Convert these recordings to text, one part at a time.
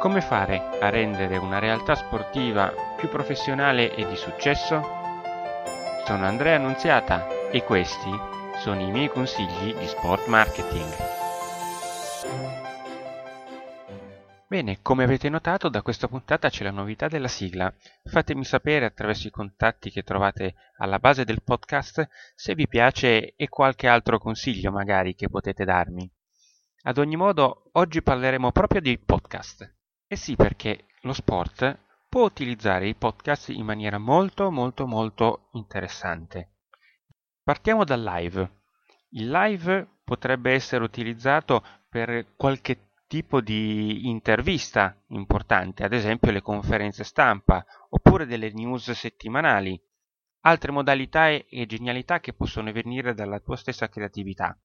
Come fare a rendere una realtà sportiva più professionale e di successo? Sono Andrea Annunziata e questi sono i miei consigli di sport marketing. Bene, come avete notato da questa puntata c'è la novità della sigla. Fatemi sapere attraverso i contatti che trovate alla base del podcast se vi piace e qualche altro consiglio magari che potete darmi. Ad ogni modo, oggi parleremo proprio di podcast. Eh sì, perché lo sport può utilizzare i podcast in maniera molto molto molto interessante. Partiamo dal live. Il live potrebbe essere utilizzato per qualche tipo di intervista importante, ad esempio le conferenze stampa oppure delle news settimanali, altre modalità e genialità che possono venire dalla tua stessa creatività.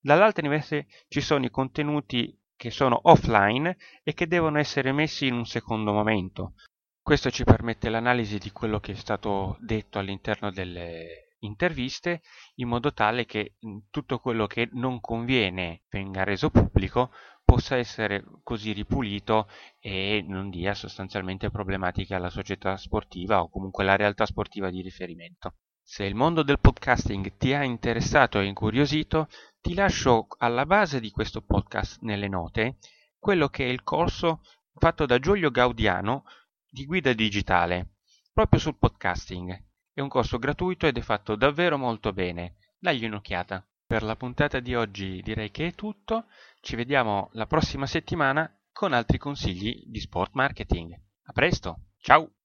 Dall'altra invece ci sono i contenuti che sono offline e che devono essere messi in un secondo momento. Questo ci permette l'analisi di quello che è stato detto all'interno delle interviste in modo tale che tutto quello che non conviene venga reso pubblico possa essere così ripulito e non dia sostanzialmente problematiche alla società sportiva o comunque alla realtà sportiva di riferimento. Se il mondo del podcasting ti ha interessato e incuriosito, ti lascio alla base di questo podcast nelle note quello che è il corso fatto da Giulio Gaudiano di guida digitale, proprio sul podcasting. È un corso gratuito ed è fatto davvero molto bene. Dagli un'occhiata. Per la puntata di oggi direi che è tutto. Ci vediamo la prossima settimana con altri consigli di sport marketing. A presto, ciao!